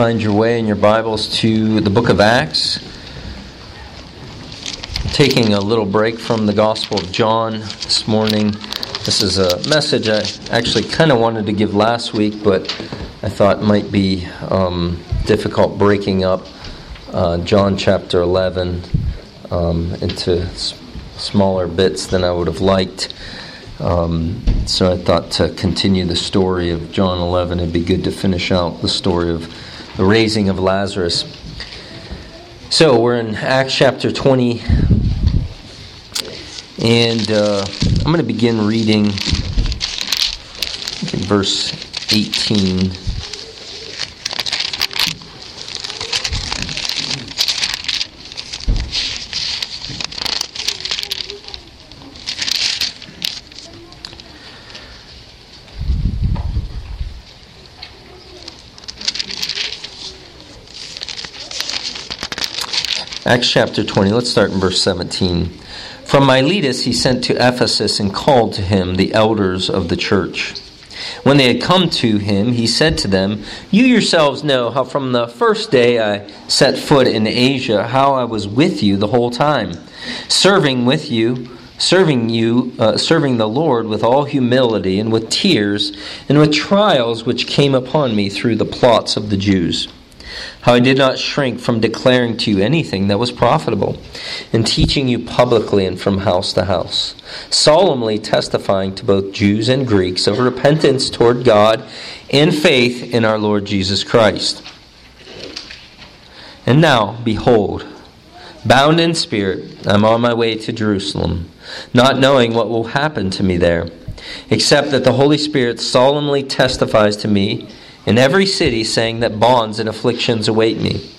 find your way in your Bibles to the book of Acts. taking a little break from the Gospel of John this morning. This is a message I actually kind of wanted to give last week, but I thought might be um, difficult breaking up uh, John chapter 11 um, into s- smaller bits than I would have liked. Um, so I thought to continue the story of John 11, it'd be good to finish out the story of the raising of Lazarus. So we're in Acts chapter 20, and uh, I'm going to begin reading in verse 18. Acts chapter 20, let's start in verse 17. From Miletus he sent to Ephesus and called to him the elders of the church. When they had come to him, he said to them, You yourselves know how from the first day I set foot in Asia, how I was with you the whole time, serving with you, serving you, uh, serving the Lord with all humility and with tears and with trials which came upon me through the plots of the Jews how I did not shrink from declaring to you anything that was profitable, and teaching you publicly and from house to house, solemnly testifying to both Jews and Greeks of repentance toward God and faith in our Lord Jesus Christ. And now, behold, bound in spirit, I'm on my way to Jerusalem, not knowing what will happen to me there, except that the Holy Spirit solemnly testifies to me in every city, saying that bonds and afflictions await me.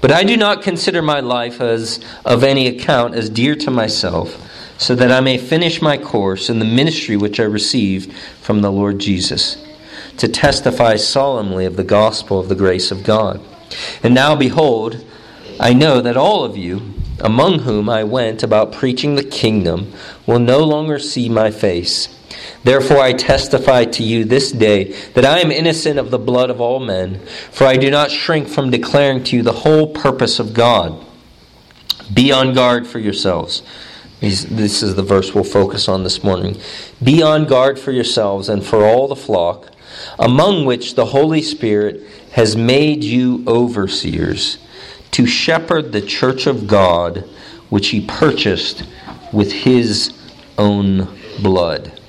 But I do not consider my life as of any account as dear to myself, so that I may finish my course in the ministry which I received from the Lord Jesus, to testify solemnly of the gospel of the grace of God. And now, behold, I know that all of you, among whom I went about preaching the kingdom, will no longer see my face. Therefore, I testify to you this day that I am innocent of the blood of all men, for I do not shrink from declaring to you the whole purpose of God. Be on guard for yourselves. This is the verse we'll focus on this morning. Be on guard for yourselves and for all the flock, among which the Holy Spirit has made you overseers, to shepherd the church of God, which he purchased with his own blood.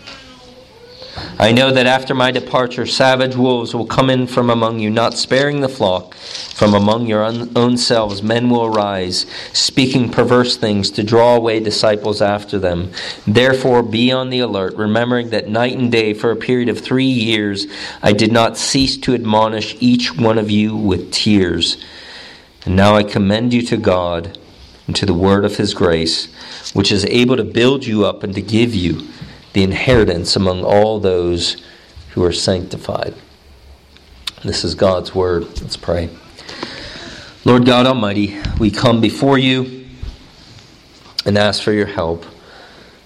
I know that after my departure, savage wolves will come in from among you, not sparing the flock. From among your own selves, men will arise, speaking perverse things to draw away disciples after them. Therefore, be on the alert, remembering that night and day, for a period of three years, I did not cease to admonish each one of you with tears. And now I commend you to God and to the word of his grace, which is able to build you up and to give you the inheritance among all those who are sanctified. This is God's word. Let's pray. Lord God Almighty, we come before you and ask for your help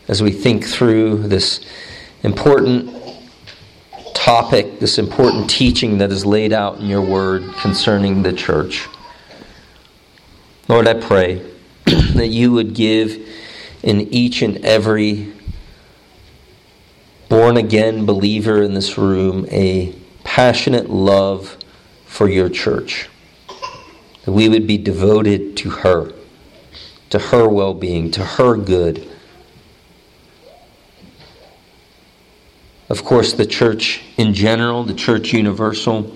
as we think through this important topic, this important teaching that is laid out in your word concerning the church. Lord, I pray that you would give in each and every born again believer in this room a passionate love for your church. That we would be devoted to her, to her well being, to her good. Of course, the church in general, the church universal,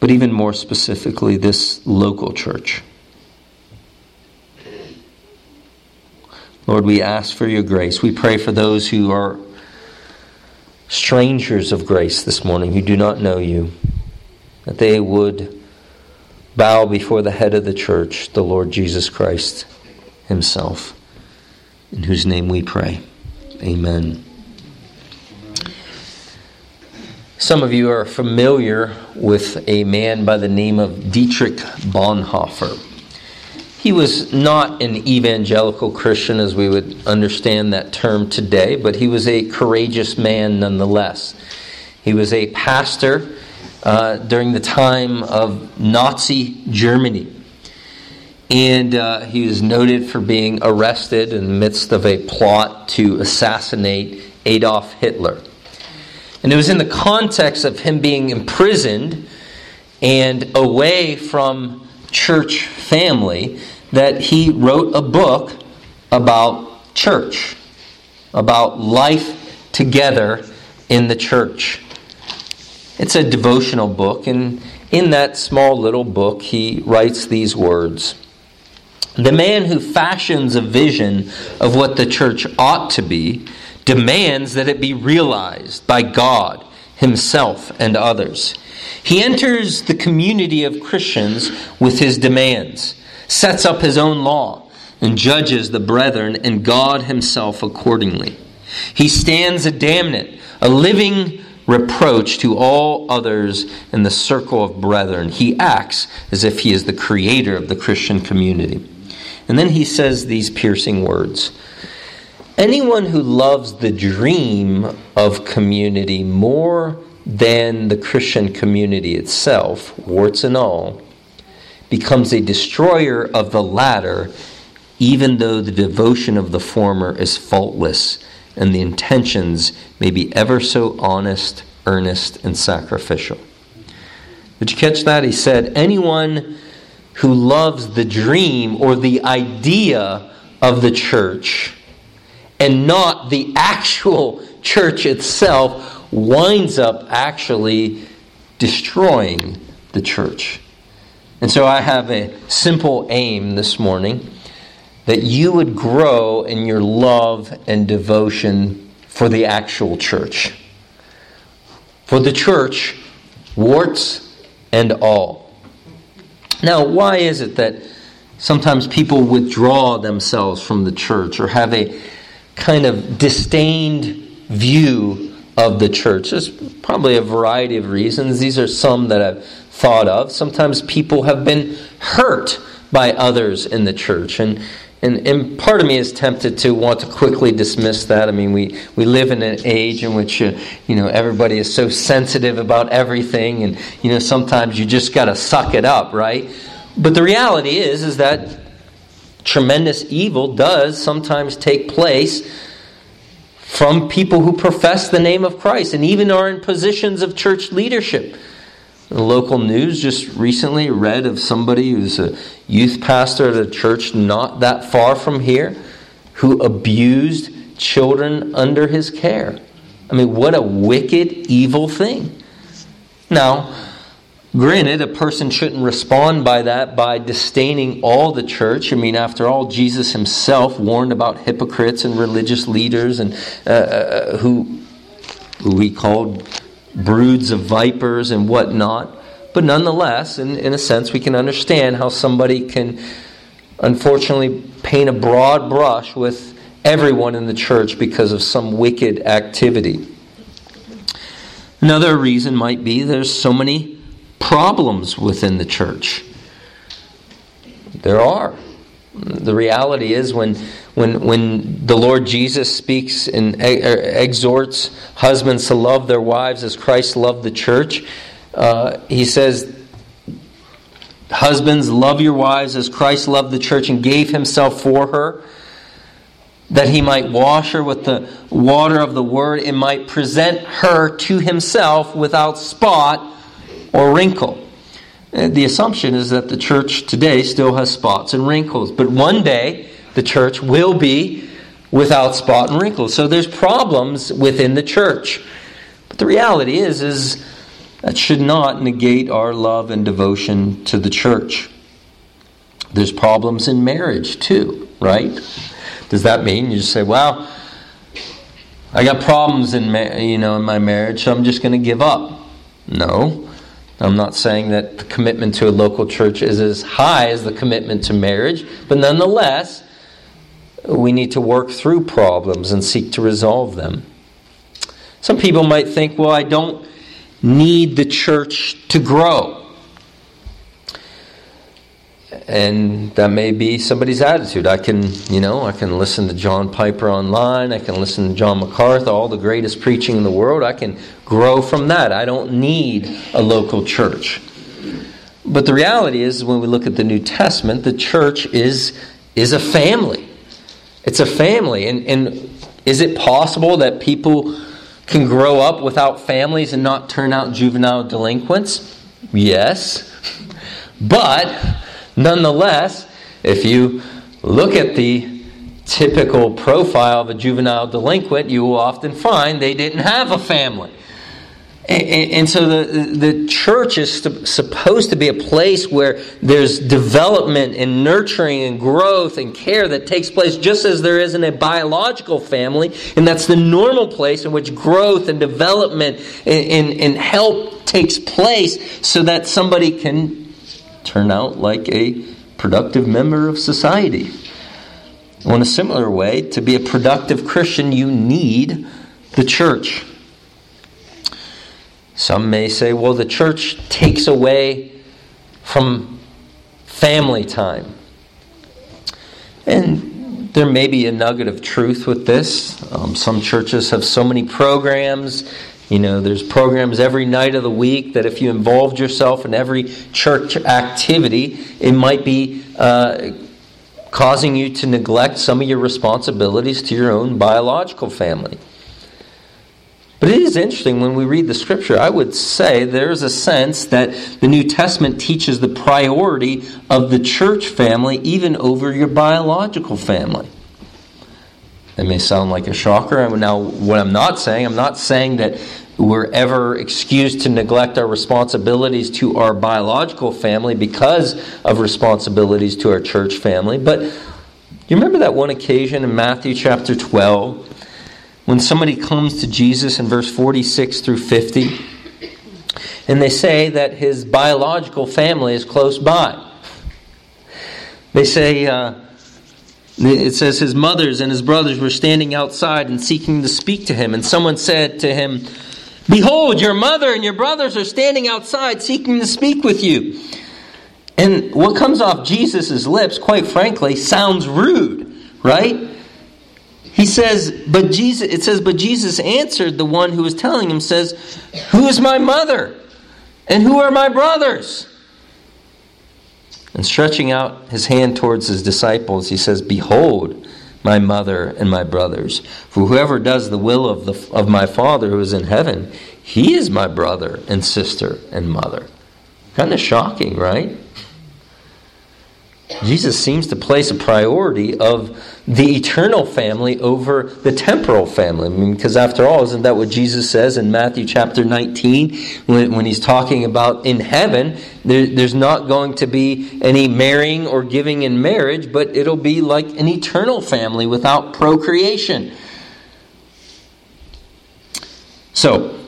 but even more specifically, this local church. Lord, we ask for your grace. We pray for those who are strangers of grace this morning who do not know you, that they would bow before the head of the church, the Lord Jesus Christ Himself, in whose name we pray. Amen. Some of you are familiar with a man by the name of Dietrich Bonhoeffer. He was not an evangelical Christian as we would understand that term today, but he was a courageous man nonetheless. He was a pastor uh, during the time of Nazi Germany. And uh, he was noted for being arrested in the midst of a plot to assassinate Adolf Hitler. And it was in the context of him being imprisoned and away from church family that he wrote a book about church, about life together in the church. It's a devotional book, and in that small little book, he writes these words The man who fashions a vision of what the church ought to be demands that it be realized by God, himself, and others. He enters the community of Christians with his demands, sets up his own law, and judges the brethren and God himself accordingly. He stands a damnant, a living reproach to all others in the circle of brethren. He acts as if he is the creator of the Christian community. And then he says these piercing words Anyone who loves the dream of community more than the Christian community itself, warts and all, becomes a destroyer of the latter, even though the devotion of the former is faultless and the intentions may be ever so honest, earnest, and sacrificial. Did you catch that? He said, Anyone who loves the dream or the idea of the church and not the actual church itself winds up actually destroying the church. And so I have a simple aim this morning that you would grow in your love and devotion for the actual church. For the church, warts and all. Now, why is it that sometimes people withdraw themselves from the church or have a kind of disdained view of the church. There's probably a variety of reasons. These are some that I've thought of. Sometimes people have been hurt by others in the church. And, and, and part of me is tempted to want to quickly dismiss that. I mean, we, we live in an age in which, uh, you know, everybody is so sensitive about everything. And, you know, sometimes you just got to suck it up, right? But the reality is, is that tremendous evil does sometimes take place from people who profess the name of Christ and even are in positions of church leadership. The local news just recently read of somebody who's a youth pastor at a church not that far from here who abused children under his care. I mean, what a wicked, evil thing. Now, Granted, a person shouldn't respond by that by disdaining all the church. I mean, after all, Jesus himself warned about hypocrites and religious leaders and uh, uh, who, who he called broods of vipers and whatnot. But nonetheless, in, in a sense, we can understand how somebody can unfortunately paint a broad brush with everyone in the church because of some wicked activity. Another reason might be there's so many problems within the church. There are. The reality is when when when the Lord Jesus speaks and exhorts husbands to love their wives as Christ loved the church, uh, he says, "Husbands, love your wives as Christ loved the church and gave himself for her." that he might wash her with the water of the word and might present her to himself without spot or wrinkle. Uh, the assumption is that the church today still has spots and wrinkles, but one day the church will be without spot and wrinkles. So there's problems within the church. But the reality is is that should not negate our love and devotion to the church. There's problems in marriage too, right? Does that mean you just say, "Well, I got problems in ma- you know in my marriage, so I'm just going to give up"? No. I'm not saying that the commitment to a local church is as high as the commitment to marriage, but nonetheless, we need to work through problems and seek to resolve them. Some people might think, well, I don't need the church to grow. And that may be somebody's attitude. I can, you know, I can listen to John Piper online. I can listen to John MacArthur, all the greatest preaching in the world. I can grow from that. I don't need a local church. But the reality is, when we look at the New Testament, the church is is a family. It's a family, and and is it possible that people can grow up without families and not turn out juvenile delinquents? Yes. But nonetheless, if you look at the typical profile of a juvenile delinquent, you will often find they didn't have a family. And, so the, the church is supposed to be a place where there's development and nurturing and growth and care that takes place just as there is in a biological family. And that's the normal place in which growth and development and, and, and help takes place so that somebody can turn out like a productive member of society. Well, in a similar way, to be a productive Christian, you need the church. Some may say, well, the church takes away from family time. And there may be a nugget of truth with this. Um, some churches have so many programs. You know, there's programs every night of the week that if you involved yourself in every church activity, it might be uh, causing you to neglect some of your responsibilities to your own biological family. But it is interesting when we read the scripture, I would say there's a sense that the New Testament teaches the priority of the church family even over your biological family. It may sound like a shocker. Now, what I'm not saying, I'm not saying that we're ever excused to neglect our responsibilities to our biological family because of responsibilities to our church family. But you remember that one occasion in Matthew chapter 12 when somebody comes to Jesus in verse 46 through 50, and they say that his biological family is close by. They say, uh, it says his mothers and his brothers were standing outside and seeking to speak to him, and someone said to him, Behold, your mother and your brothers are standing outside seeking to speak with you. And what comes off Jesus' lips, quite frankly, sounds rude, right? He says, but Jesus, it says, but Jesus answered the one who was telling him, says, Who is my mother? And who are my brothers? And stretching out his hand towards his disciples, he says, Behold, my mother and my brothers. For whoever does the will of, the, of my Father who is in heaven, he is my brother and sister and mother. Kind of shocking, right? Jesus seems to place a priority of the eternal family over the temporal family. I mean, because after all, isn't that what Jesus says in Matthew chapter 19 when, when he's talking about in heaven, there, there's not going to be any marrying or giving in marriage, but it'll be like an eternal family without procreation. So,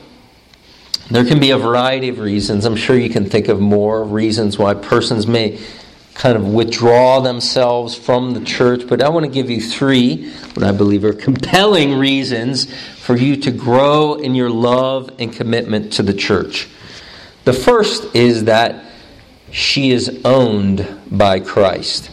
there can be a variety of reasons. I'm sure you can think of more reasons why persons may kind of withdraw themselves from the church, but I want to give you three, what I believe are compelling reasons for you to grow in your love and commitment to the church. The first is that she is owned by Christ.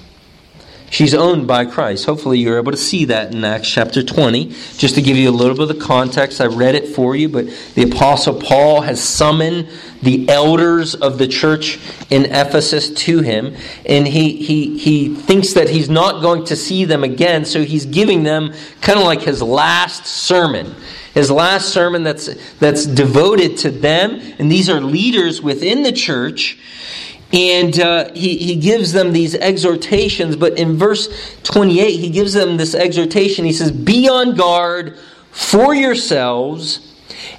She's owned by Christ. Hopefully, you're able to see that in Acts chapter 20. Just to give you a little bit of the context, I read it for you, but the Apostle Paul has summoned the elders of the church in Ephesus to him, and he, he, he thinks that he's not going to see them again, so he's giving them kind of like his last sermon. His last sermon that's, that's devoted to them, and these are leaders within the church. And uh, he, he gives them these exhortations, but in verse 28, he gives them this exhortation. He says, Be on guard for yourselves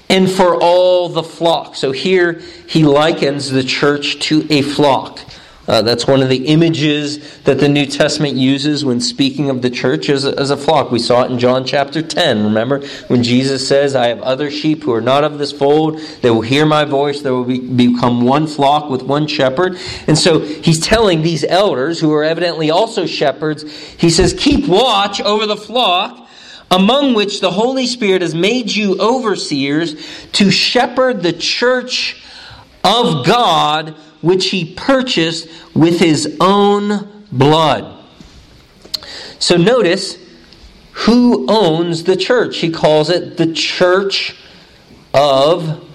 and for all the flock. So here he likens the church to a flock. Uh, that's one of the images that the New Testament uses when speaking of the church as a, as a flock. We saw it in John chapter 10. Remember when Jesus says, I have other sheep who are not of this fold. They will hear my voice. They will be, become one flock with one shepherd. And so he's telling these elders, who are evidently also shepherds, he says, Keep watch over the flock among which the Holy Spirit has made you overseers to shepherd the church of God which he purchased with his own blood. So notice who owns the church. He calls it the church of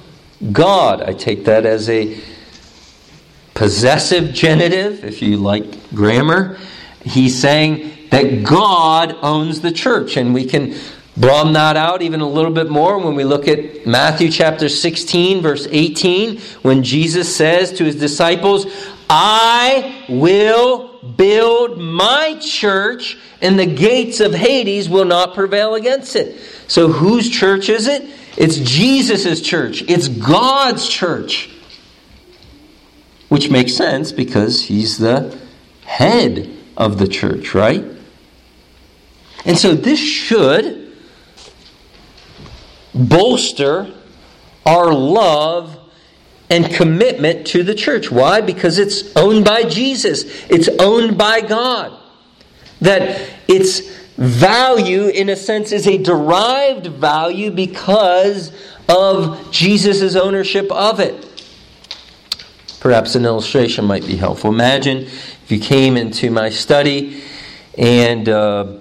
God. I take that as a possessive genitive, if you like grammar. He's saying that God owns the church, and we can broaden that out even a little bit more when we look at Matthew chapter 16, verse 18, when Jesus says to his disciples, I will build my church, and the gates of Hades will not prevail against it. So, whose church is it? It's Jesus' church, it's God's church. Which makes sense because he's the head of the church, right? And so, this should bolster our love and commitment to the church. Why? Because it's owned by Jesus, it's owned by God. That its value, in a sense, is a derived value because of Jesus' ownership of it. Perhaps an illustration might be helpful. Imagine if you came into my study and uh,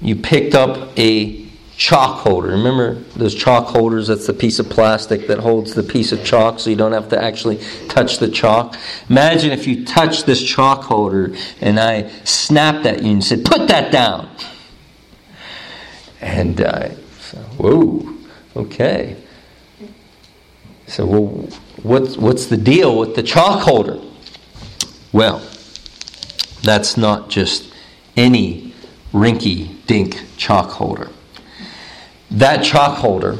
you picked up a chalk holder. Remember those chalk holders? That's the piece of plastic that holds the piece of chalk so you don't have to actually touch the chalk. Imagine if you touched this chalk holder and I snapped at you and said, Put that down. And I so, whoa, okay. So, well, what's, what's the deal with the chalk holder? Well, that's not just any rinky dink chalk holder. That chalk holder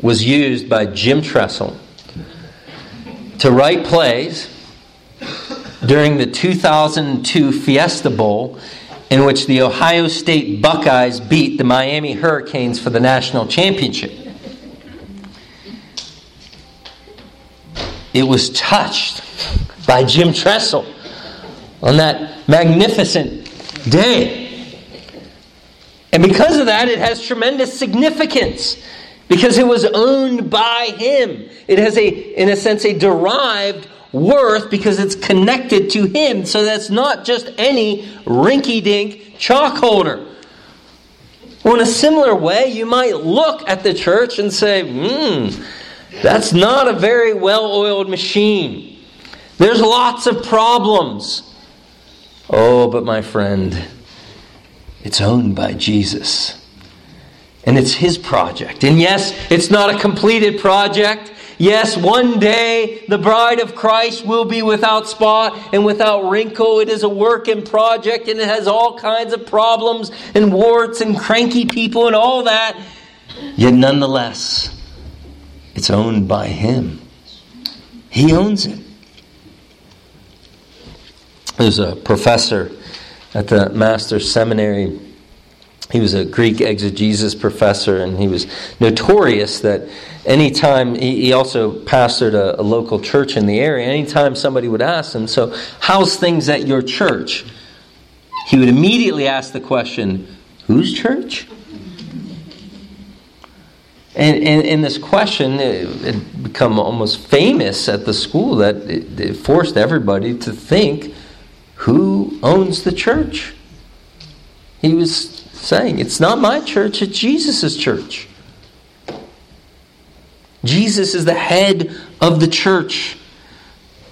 was used by Jim Tressel to write plays during the 2002 Fiesta Bowl, in which the Ohio State Buckeyes beat the Miami Hurricanes for the national championship. It was touched by Jim Tressel on that magnificent day. And because of that, it has tremendous significance because it was owned by him. It has a, in a sense, a derived worth because it's connected to him. So that's not just any rinky dink chalk holder. Well, in a similar way, you might look at the church and say, hmm, that's not a very well oiled machine. There's lots of problems. Oh, but my friend, it's owned by Jesus. And it's his project. And yes, it's not a completed project. Yes, one day the bride of Christ will be without spot and without wrinkle. It is a work and project and it has all kinds of problems and warts and cranky people and all that. Yet nonetheless, it's owned by him. He owns it. There's a professor at the Master's Seminary. He was a Greek exegesis professor, and he was notorious that anytime he, he also pastored a, a, local church in the area, anytime somebody would ask him, So, how's things at your church? He would immediately ask the question, Whose church? And, and, this question it become almost famous at the school that it, it forced everybody to think who owns the church? He was saying, It's not my church, it's Jesus' church. Jesus is the head of the church.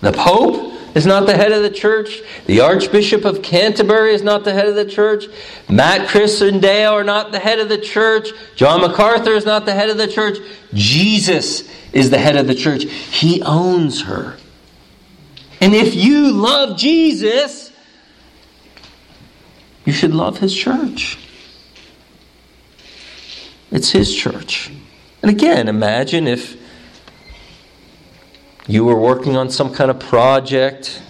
The Pope is not the head of the church. The Archbishop of Canterbury is not the head of the church. Matt Christendale are not the head of the church. John MacArthur is not the head of the church. Jesus is the head of the church. He owns her. And if you love Jesus, you should love his church. It's his church. And again, imagine if you were working on some kind of project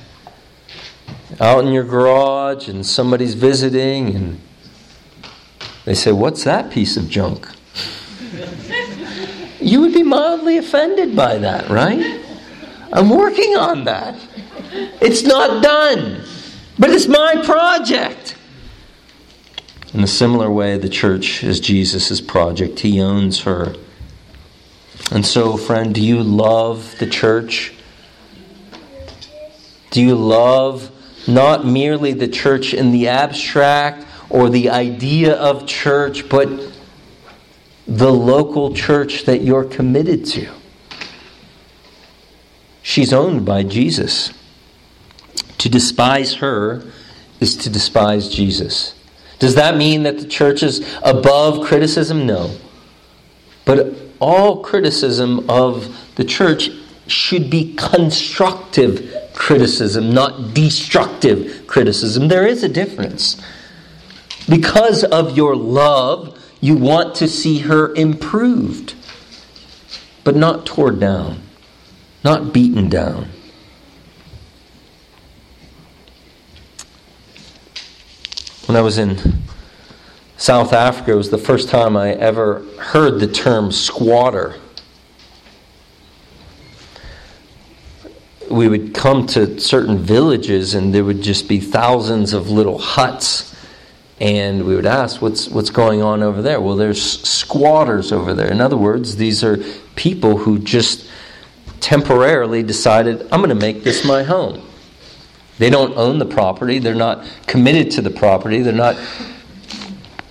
out in your garage and somebody's visiting and they say, What's that piece of junk? you would be mildly offended by that, right? I'm working on that. It's not done, but it's my project. In a similar way, the church is Jesus' project. He owns her. And so, friend, do you love the church? Do you love not merely the church in the abstract or the idea of church, but the local church that you're committed to? She's owned by Jesus. To despise her is to despise Jesus. Does that mean that the church is above criticism? No. But all criticism of the church should be constructive criticism, not destructive criticism. There is a difference. Because of your love, you want to see her improved, but not torn down, not beaten down. When I was in South Africa, it was the first time I ever heard the term squatter. We would come to certain villages and there would just be thousands of little huts. And we would ask, what's, what's going on over there? Well, there's squatters over there. In other words, these are people who just temporarily decided, I'm going to make this my home. They don't own the property, they're not committed to the property, they're not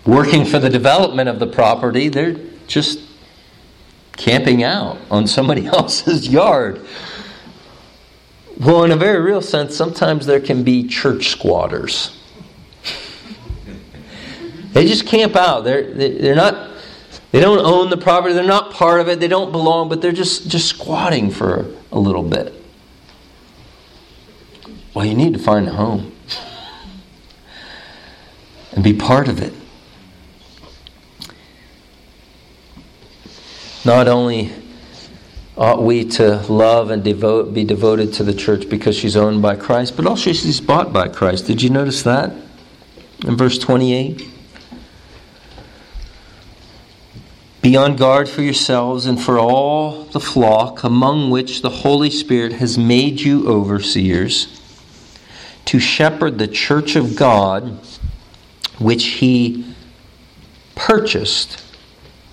working for the development of the property, they're just camping out on somebody else's yard. Well, in a very real sense, sometimes there can be church squatters. they just camp out. They're, they're not, they don't own the property, they're not part of it, they don't belong, but they're just, just squatting for a little bit. Well, you need to find a home and be part of it. Not only ought we to love and devote, be devoted to the church because she's owned by Christ, but also she's bought by Christ. Did you notice that in verse 28? Be on guard for yourselves and for all the flock among which the Holy Spirit has made you overseers to shepherd the church of God, which he purchased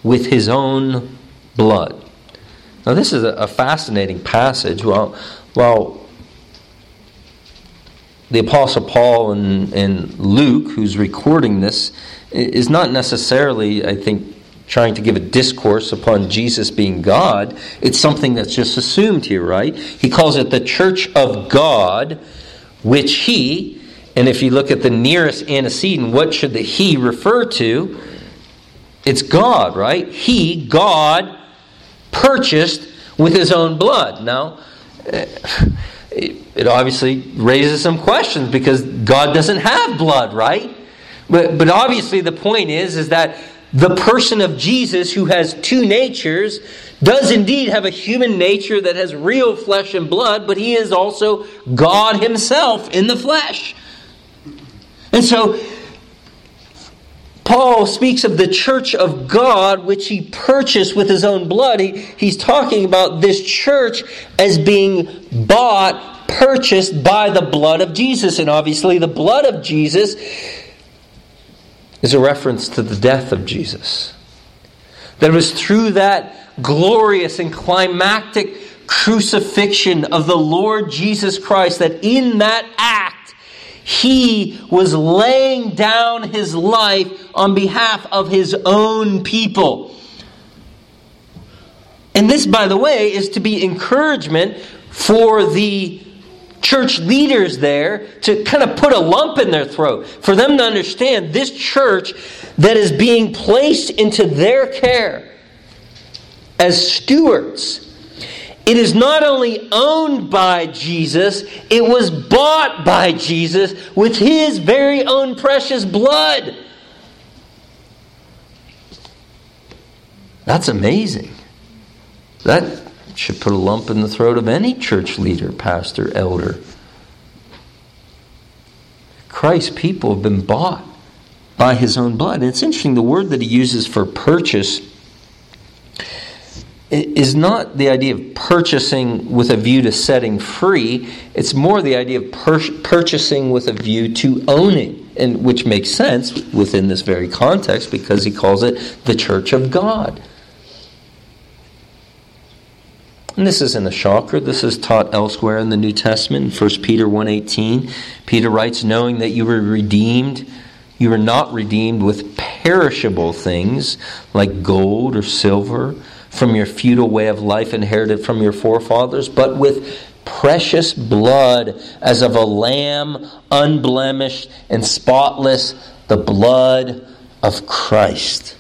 with his own blood. Now, this is a fascinating passage. Well, well the Apostle Paul and, and Luke, who's recording this, is not necessarily, I think, trying to give a discourse upon Jesus being God. It's something that's just assumed here, right? He calls it the church of God which he, and if you look at the nearest antecedent, what should the he refer to? It's God, right? He, God, purchased with his own blood. Now, eh, it obviously raises some questions because God doesn't have blood, right? But, but obviously the point is, is that the person of Jesus who has two natures does indeed have a human nature that has real flesh and blood, but he is also God himself in the flesh. And so, Paul speaks of the church of God, which he purchased with his own blood. He, he's talking about this church as being bought, purchased by the blood of Jesus. And obviously, the blood of Jesus is a reference to the death of Jesus. That it was through that glorious and climactic crucifixion of the Lord Jesus Christ, that in that act, he was laying down his life on behalf of his own people. And this, by the way, is to be encouragement for the church leaders there to kind of put a lump in their throat, for them to understand this church that is being placed into their care as stewards. It is not only owned by Jesus, it was bought by Jesus with his very own precious blood. That's amazing. That should put a lump in the throat of any church leader, pastor, elder. Christ's people have been bought by his own blood. And it's interesting, the word that he uses for purchase is not the idea of purchasing with a view to setting free. It's more the idea of pur- purchasing with a view to owning, and which makes sense within this very context because he calls it the church of God. And this isn't a shocker. This is taught elsewhere in the New Testament. 1 Peter 1.18, Peter writes, knowing that you were redeemed, you were not redeemed with perishable things like gold or silver from your feudal way of life inherited from your forefathers, but with precious blood as of a lamb, unblemished and spotless, the blood of Christ.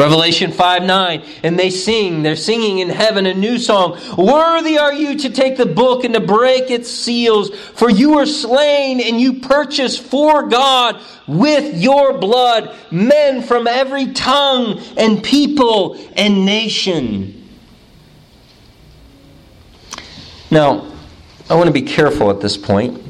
Revelation 5 9, and they sing, they're singing in heaven a new song. Worthy are you to take the book and to break its seals, for you were slain and you purchased for God with your blood men from every tongue and people and nation. Now, I want to be careful at this point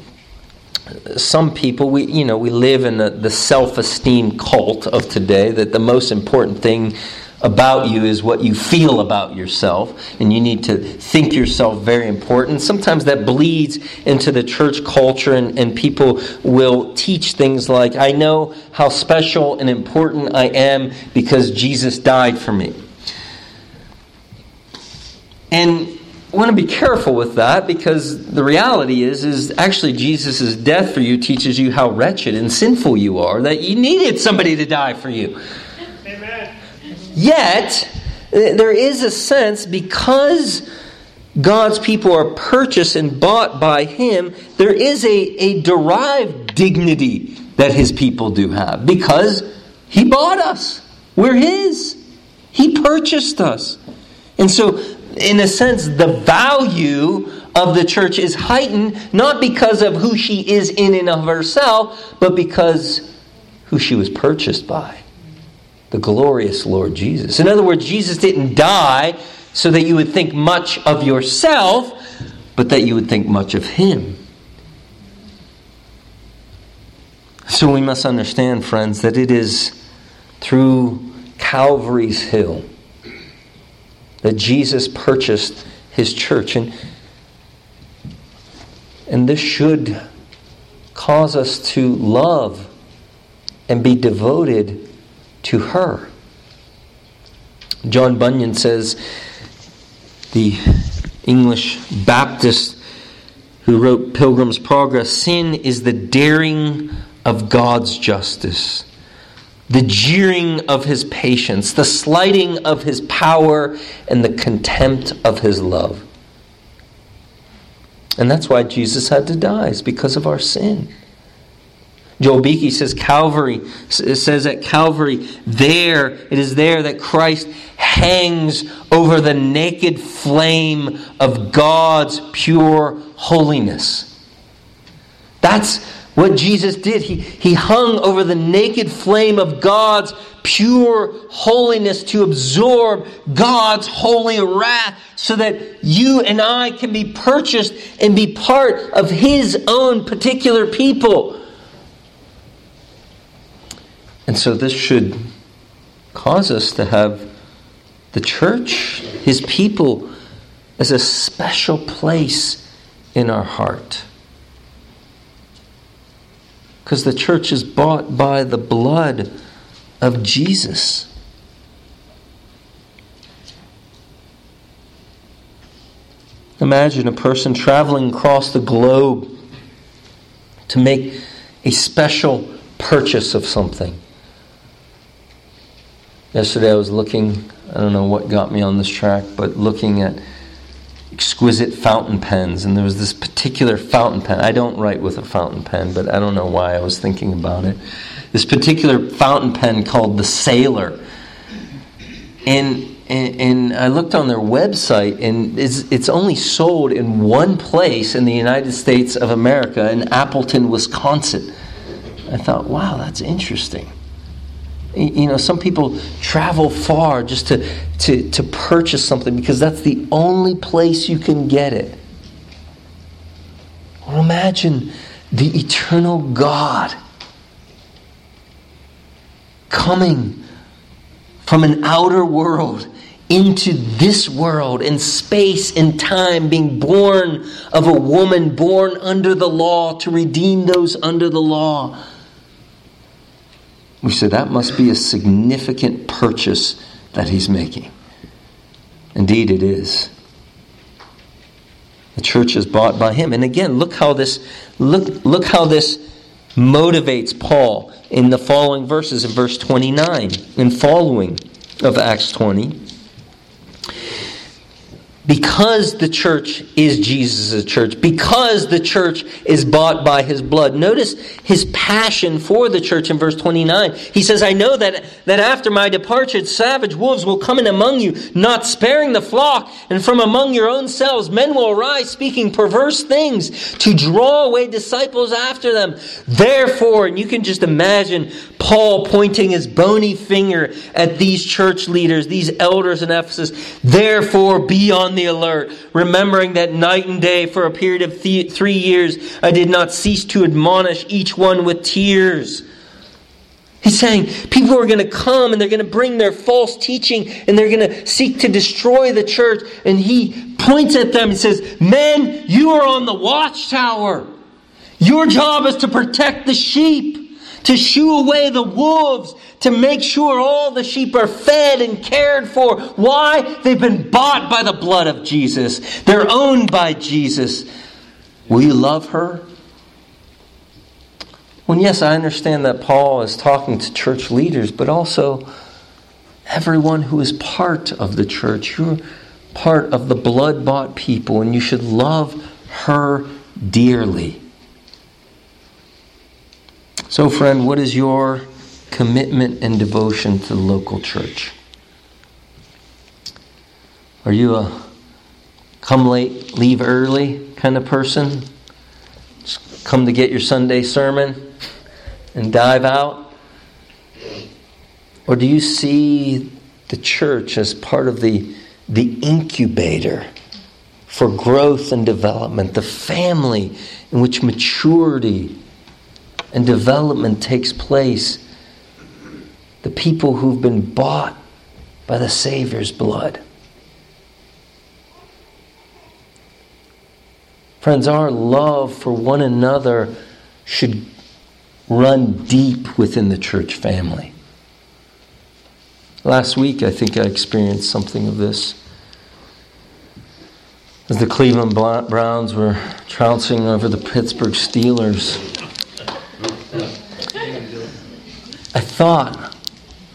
some people we you know we live in the, the self-esteem cult of today that the most important thing about you is what you feel about yourself and you need to think yourself very important. Sometimes that bleeds into the church culture and, and people will teach things like i know how special and important i am because jesus died for me. And want to be careful with that because the reality is is actually Jesus' death for you teaches you how wretched and sinful you are that you needed somebody to die for you. Amen. Yet there is a sense because God's people are purchased and bought by him, there is a, a derived dignity that his people do have because he bought us. We're his. He purchased us. And so in a sense, the value of the church is heightened not because of who she is in and of herself, but because who she was purchased by the glorious Lord Jesus. In other words, Jesus didn't die so that you would think much of yourself, but that you would think much of Him. So we must understand, friends, that it is through Calvary's Hill that Jesus purchased his church. And, and this should cause us to love and be devoted to her. John Bunyan says, the English Baptist who wrote Pilgrim's Progress sin is the daring of God's justice the jeering of his patience, the slighting of his power, and the contempt of his love. And that's why Jesus had to die, is because of our sin. Joel Beeke says Calvary says at Calvary, there it is there that Christ hangs over the naked flame of God's pure holiness. That's what Jesus did, he, he hung over the naked flame of God's pure holiness to absorb God's holy wrath so that you and I can be purchased and be part of His own particular people. And so this should cause us to have the church, His people, as a special place in our heart because the church is bought by the blood of Jesus. Imagine a person traveling across the globe to make a special purchase of something. Yesterday I was looking, I don't know what got me on this track, but looking at exquisite fountain pens, and there was this particular fountain pen. I don't write with a fountain pen, but I don't know why I was thinking about it. This particular fountain pen called the Sailor. And, and, and I looked on their website, and it's, it's only sold in one place in the United States of America, in Appleton, Wisconsin. I thought, wow, that's interesting. You know, some people travel far just to, to, to purchase something because that's the only place you can get it. Well, imagine the eternal God coming from an outer world into this world in space and time, being born of a woman born under the law to redeem those under the law we say that must be a significant purchase that he's making. Indeed, it is. The church is bought by him. And again, look how this look look how this motivates Paul in the following verses in verse 29 and following of Acts 20 because the church is Jesus' church, because the church is bought by his blood. Notice his passion for the church in verse 29. He says, I know that, that after my departure, savage wolves will come in among you, not sparing the flock, and from among your own selves men will arise speaking perverse things to draw away disciples after them. Therefore, and you can just imagine Paul pointing his bony finger at these church leaders, these elders in Ephesus, therefore be on the alert, remembering that night and day for a period of th- three years I did not cease to admonish each one with tears. He's saying people are going to come and they're going to bring their false teaching and they're going to seek to destroy the church. And he points at them and says, Men, you are on the watchtower. Your job is to protect the sheep to shoo away the wolves, to make sure all the sheep are fed and cared for. Why? They've been bought by the blood of Jesus, they're owned by Jesus. Will you love her? Well, yes, I understand that Paul is talking to church leaders, but also everyone who is part of the church. You're part of the blood bought people, and you should love her dearly. So, friend, what is your commitment and devotion to the local church? Are you a come late, leave early kind of person? Just come to get your Sunday sermon and dive out? Or do you see the church as part of the, the incubator for growth and development, the family in which maturity and development takes place. The people who've been bought by the Savior's blood. Friends, our love for one another should run deep within the church family. Last week, I think I experienced something of this. As the Cleveland Browns were trouncing over the Pittsburgh Steelers. I thought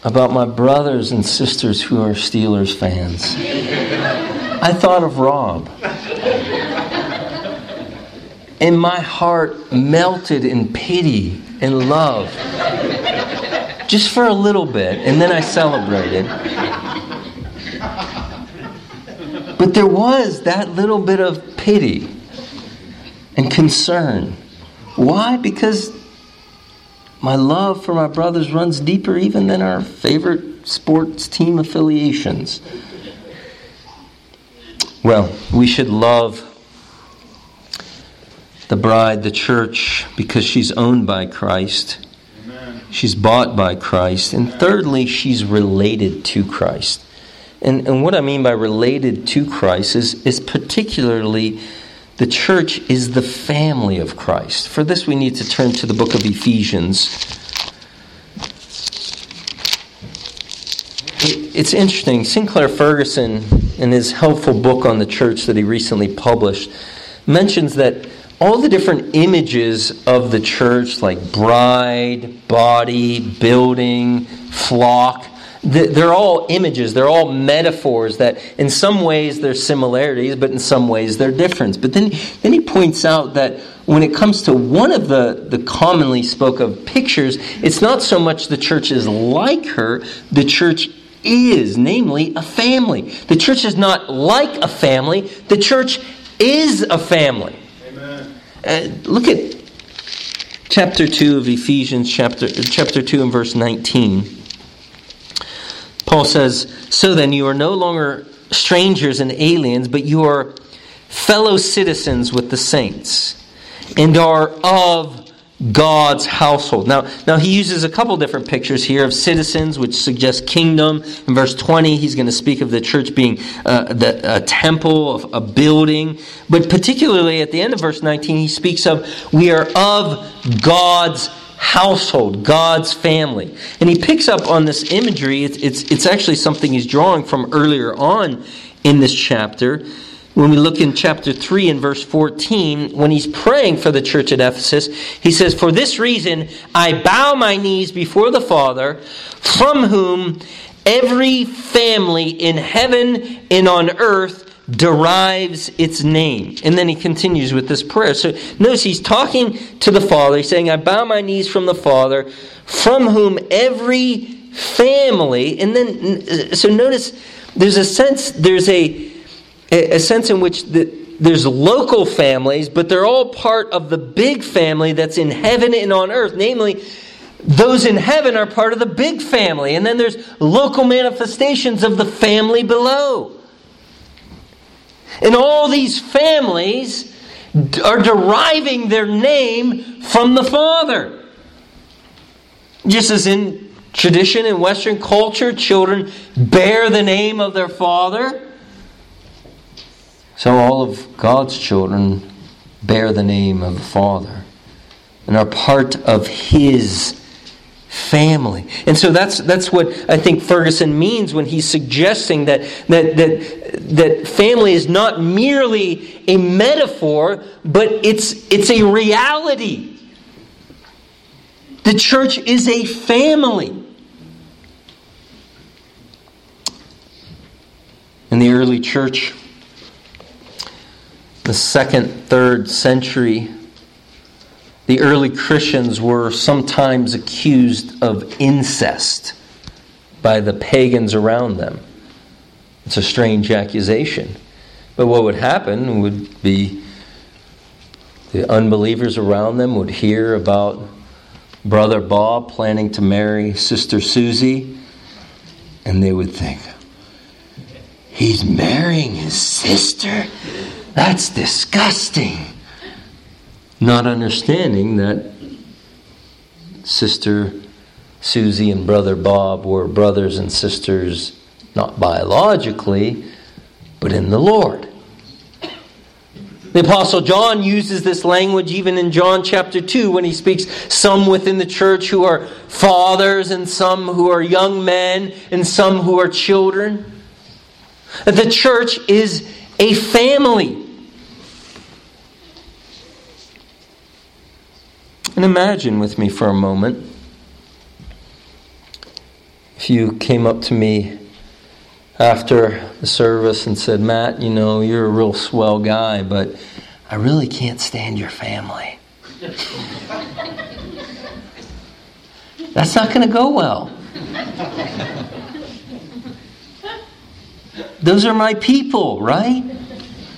about my brothers and sisters who are Steelers fans. I thought of Rob. And my heart melted in pity and love. Just for a little bit, and then I celebrated. But there was that little bit of pity and concern. Why? Because my love for my brothers runs deeper even than our favorite sports team affiliations. Well, we should love the bride, the church, because she's owned by Christ. Amen. She's bought by Christ. And thirdly, she's related to Christ. And, and what I mean by related to Christ is, is particularly the church is the family of Christ. For this, we need to turn to the book of Ephesians. It's interesting. Sinclair Ferguson, in his helpful book on the church that he recently published, mentions that all the different images of the church, like bride, body, building, flock, they're all images, they're all metaphors that in some ways there's similarities, but in some ways they're different. But then, then he points out that when it comes to one of the, the commonly spoke of pictures, it's not so much the church is like her, the church is, namely, a family. The church is not like a family, the church is a family. Amen. Uh, look at chapter 2 of Ephesians, chapter, chapter 2 and verse 19. Paul says, So then you are no longer strangers and aliens, but you are fellow citizens with the saints and are of God's household. Now, now he uses a couple different pictures here of citizens, which suggests kingdom. In verse 20, he's going to speak of the church being uh, the, a temple, a building. But particularly at the end of verse 19, he speaks of we are of God's household, God's family. And he picks up on this imagery. It's, it's, it's actually something he's drawing from earlier on in this chapter. when we look in chapter 3 and verse 14, when he's praying for the church at Ephesus, he says, For this reason I bow my knees before the Father, from whom every family in heaven and on earth derives its name. And then he continues with this prayer. So notice he's talking to the Father. He's saying, I bow my knees from the Father, from whom every family, and then, so notice there's a sense, there's a a sense in which the, there's local families, but they're all part of the big family that's in heaven and on earth. Namely, those in heaven are part of the big family, and then there's local manifestations of the family below. And all these families are deriving their name from the Father. Just as in tradition in Western culture, children bear the name of their father. So all of God's children bear the name of the Father and are part of His family. And so that's that's what I think Ferguson means when he's suggesting that that that that family is not merely a metaphor, but it's it's a reality. The church is a family. In the early church, the second, third century, the early Christians were sometimes accused of incest by the pagans around them. It's a strange accusation. But what would happen would be the unbelievers around them would hear about Brother Bob planning to marry Sister Susie, and they would think, He's marrying his sister? That's disgusting. Not understanding that Sister Susie and Brother Bob were brothers and sisters, not biologically, but in the Lord. The Apostle John uses this language even in John chapter 2 when he speaks some within the church who are fathers, and some who are young men, and some who are children. The church is a family. And imagine with me for a moment if you came up to me after the service and said, Matt, you know, you're a real swell guy, but I really can't stand your family. That's not going to go well. Those are my people, right?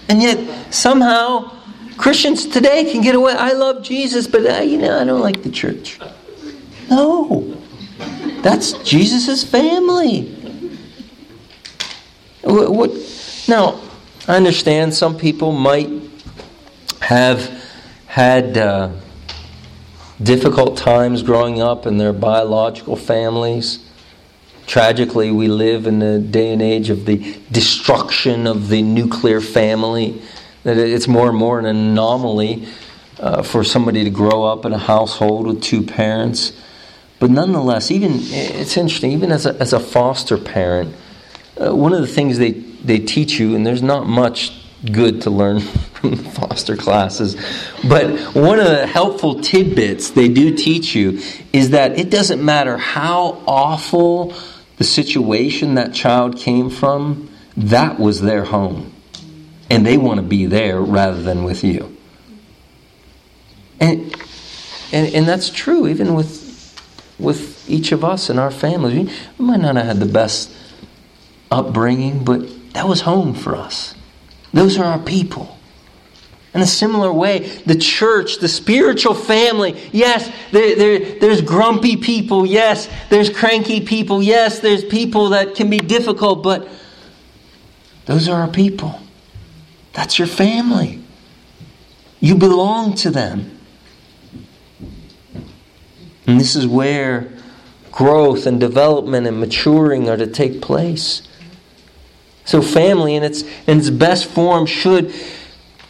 And yet, somehow, Christians today can get away. I love Jesus, but uh, you know, I don't like the church. No, that's Jesus' family. What, what, now, I understand some people might have had uh, difficult times growing up in their biological families. Tragically, we live in a day and age of the destruction of the nuclear family that it's more and more an anomaly uh, for somebody to grow up in a household with two parents. But nonetheless, even it's interesting, even as a, as a foster parent, uh, one of the things they, they teach you, and there's not much good to learn from the foster classes, but one of the helpful tidbits they do teach you is that it doesn't matter how awful the situation that child came from, that was their home and they want to be there rather than with you. And, and, and that's true even with, with each of us and our families. We might not have had the best upbringing, but that was home for us. Those are our people. In a similar way, the church, the spiritual family, yes, there, there, there's grumpy people, yes, there's cranky people, yes, there's people that can be difficult, but those are our people. That's your family. You belong to them. And this is where growth and development and maturing are to take place. So, family in its, in its best form should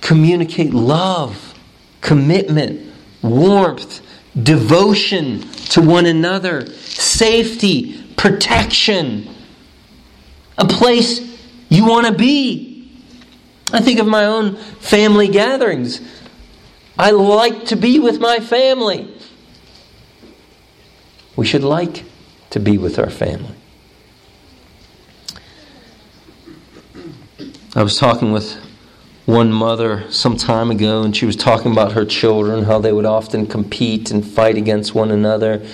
communicate love, commitment, warmth, devotion to one another, safety, protection, a place you want to be. I think of my own family gatherings. I like to be with my family. We should like to be with our family. I was talking with one mother some time ago, and she was talking about her children, how they would often compete and fight against one another.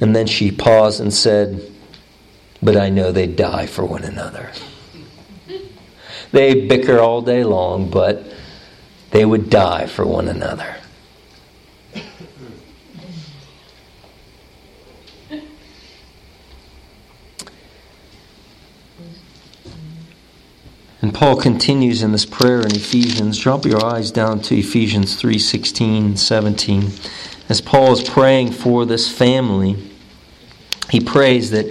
And then she paused and said, But I know they die for one another. They bicker all day long, but they would die for one another. And Paul continues in this prayer in Ephesians. Drop your eyes down to Ephesians 3 16, 17. As Paul is praying for this family, he prays that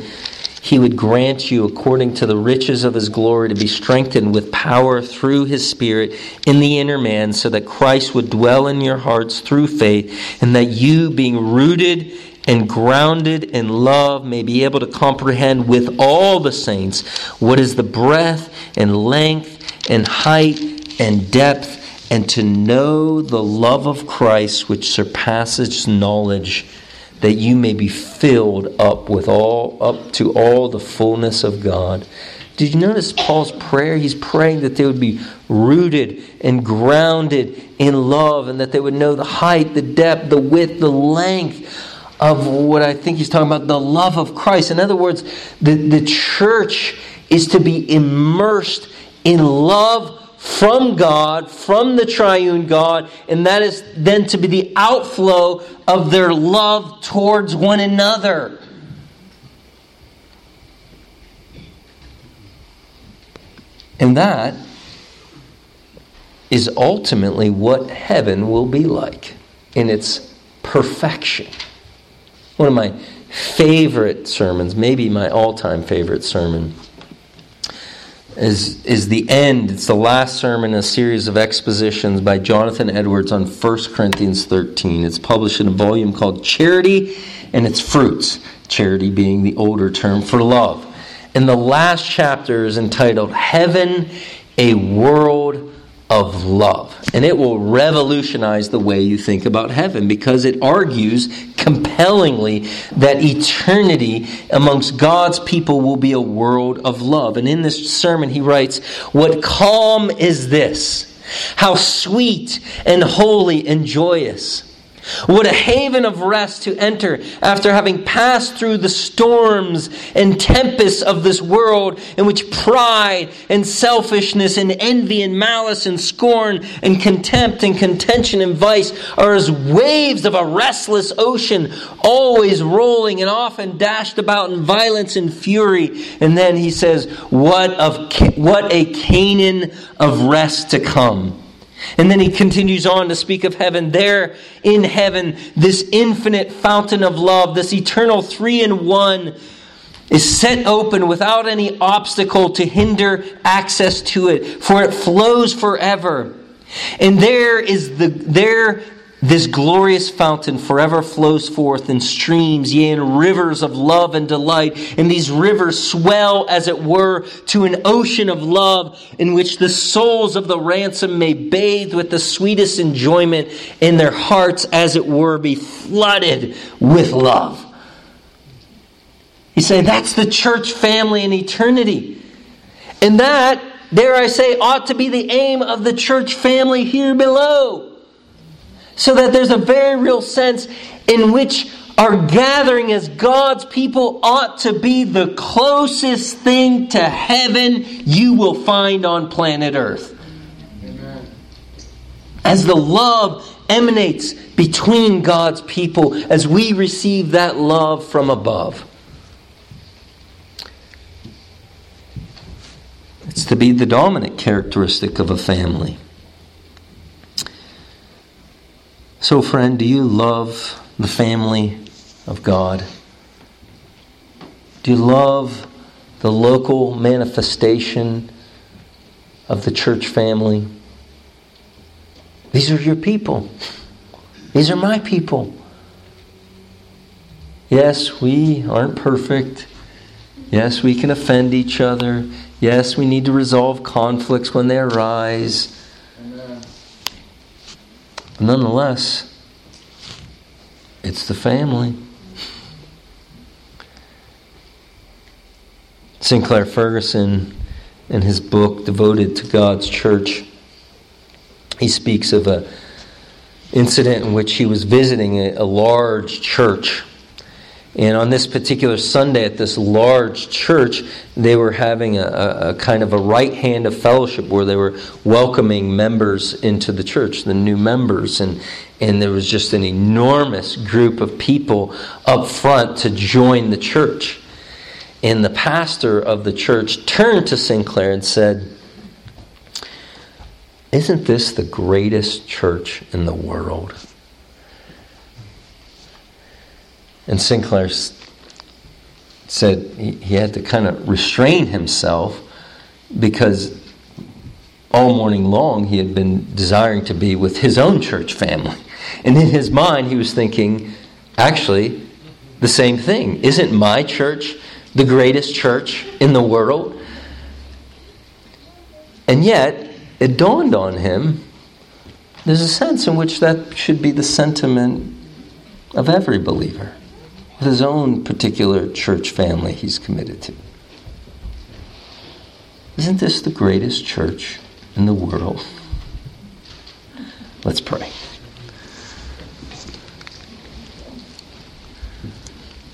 he would grant you, according to the riches of his glory, to be strengthened with power through his Spirit in the inner man, so that Christ would dwell in your hearts through faith, and that you, being rooted and grounded in love may be able to comprehend with all the saints what is the breadth and length and height and depth, and to know the love of Christ which surpasses knowledge, that you may be filled up with all up to all the fullness of God. Did you notice Paul's prayer? He's praying that they would be rooted and grounded in love and that they would know the height, the depth, the width, the length of what I think he's talking about the love of Christ. In other words, the, the church is to be immersed in love from God, from the triune God, and that is then to be the outflow of their love towards one another. And that is ultimately what heaven will be like in its perfection. One of my favorite sermons, maybe my all time favorite sermon, is, is the end. It's the last sermon in a series of expositions by Jonathan Edwards on 1 Corinthians 13. It's published in a volume called Charity and Its Fruits, charity being the older term for love. And the last chapter is entitled Heaven, a World of love. And it will revolutionize the way you think about heaven because it argues compellingly that eternity amongst God's people will be a world of love. And in this sermon, he writes, What calm is this? How sweet and holy and joyous what a haven of rest to enter after having passed through the storms and tempests of this world in which pride and selfishness and envy and malice and scorn and contempt and contention and vice are as waves of a restless ocean, always rolling and often dashed about in violence and fury. And then he says, What, of, what a Canaan of rest to come. And then he continues on to speak of heaven. There in heaven, this infinite fountain of love, this eternal three in one, is set open without any obstacle to hinder access to it, for it flows forever. And there is the there this glorious fountain forever flows forth in streams, yea, in rivers of love and delight. And these rivers swell, as it were, to an ocean of love in which the souls of the ransom may bathe with the sweetest enjoyment in their hearts, as it were, be flooded with love. He's saying that's the church family in eternity. And that, dare I say, ought to be the aim of the church family here below. So that there's a very real sense in which our gathering as God's people ought to be the closest thing to heaven you will find on planet Earth. As the love emanates between God's people, as we receive that love from above. It's to be the dominant characteristic of a family. So, friend, do you love the family of God? Do you love the local manifestation of the church family? These are your people. These are my people. Yes, we aren't perfect. Yes, we can offend each other. Yes, we need to resolve conflicts when they arise. Nonetheless, it's the family. Sinclair Ferguson, in his book devoted to God's church, he speaks of a incident in which he was visiting a, a large church and on this particular Sunday at this large church, they were having a, a, kind of a right hand of fellowship where they were welcoming members into the church, the new members. And, and there was just an enormous group of people up front to join the church. And the pastor of the church turned to Sinclair and said, Isn't this the greatest church in the world? And Sinclair said he had to kind of restrain himself because all morning long he had been desiring to be with his own church family. And in his mind, he was thinking, actually, the same thing. Isn't my church the greatest church in the world? And yet, it dawned on him there's a sense in which that should be the sentiment of every believer his own particular church family he's committed to. Isn't this the greatest church in the world? Let's pray.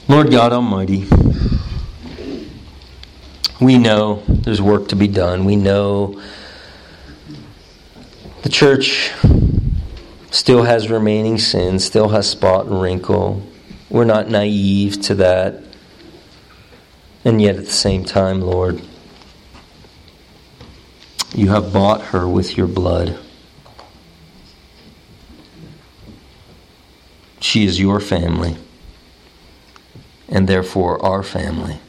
Lord God Almighty, we know there's work to be done. We know the church still has remaining sin, still has spot and wrinkle. We're not naive to that. And yet, at the same time, Lord, you have bought her with your blood. She is your family, and therefore our family.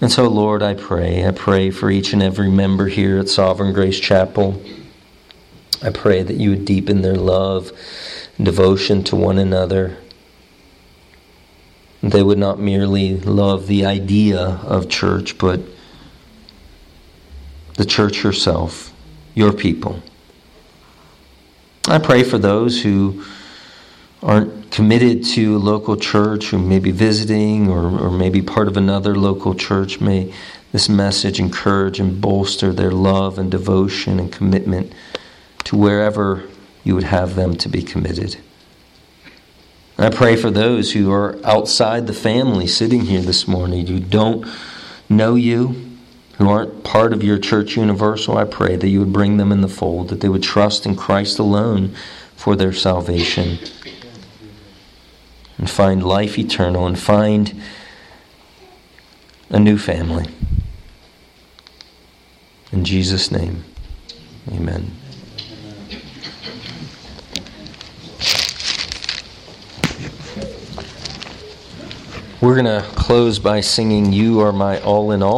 And so, Lord, I pray. I pray for each and every member here at Sovereign Grace Chapel. I pray that you would deepen their love devotion to one another. They would not merely love the idea of church, but the church herself, your people. I pray for those who aren't committed to a local church, who may be visiting or, or maybe part of another local church. May this message encourage and bolster their love and devotion and commitment to wherever you would have them to be committed. And I pray for those who are outside the family sitting here this morning, who don't know you, who aren't part of your church universal. I pray that you would bring them in the fold, that they would trust in Christ alone for their salvation and find life eternal and find a new family. In Jesus' name, amen. We're going to close by singing You Are My All in All.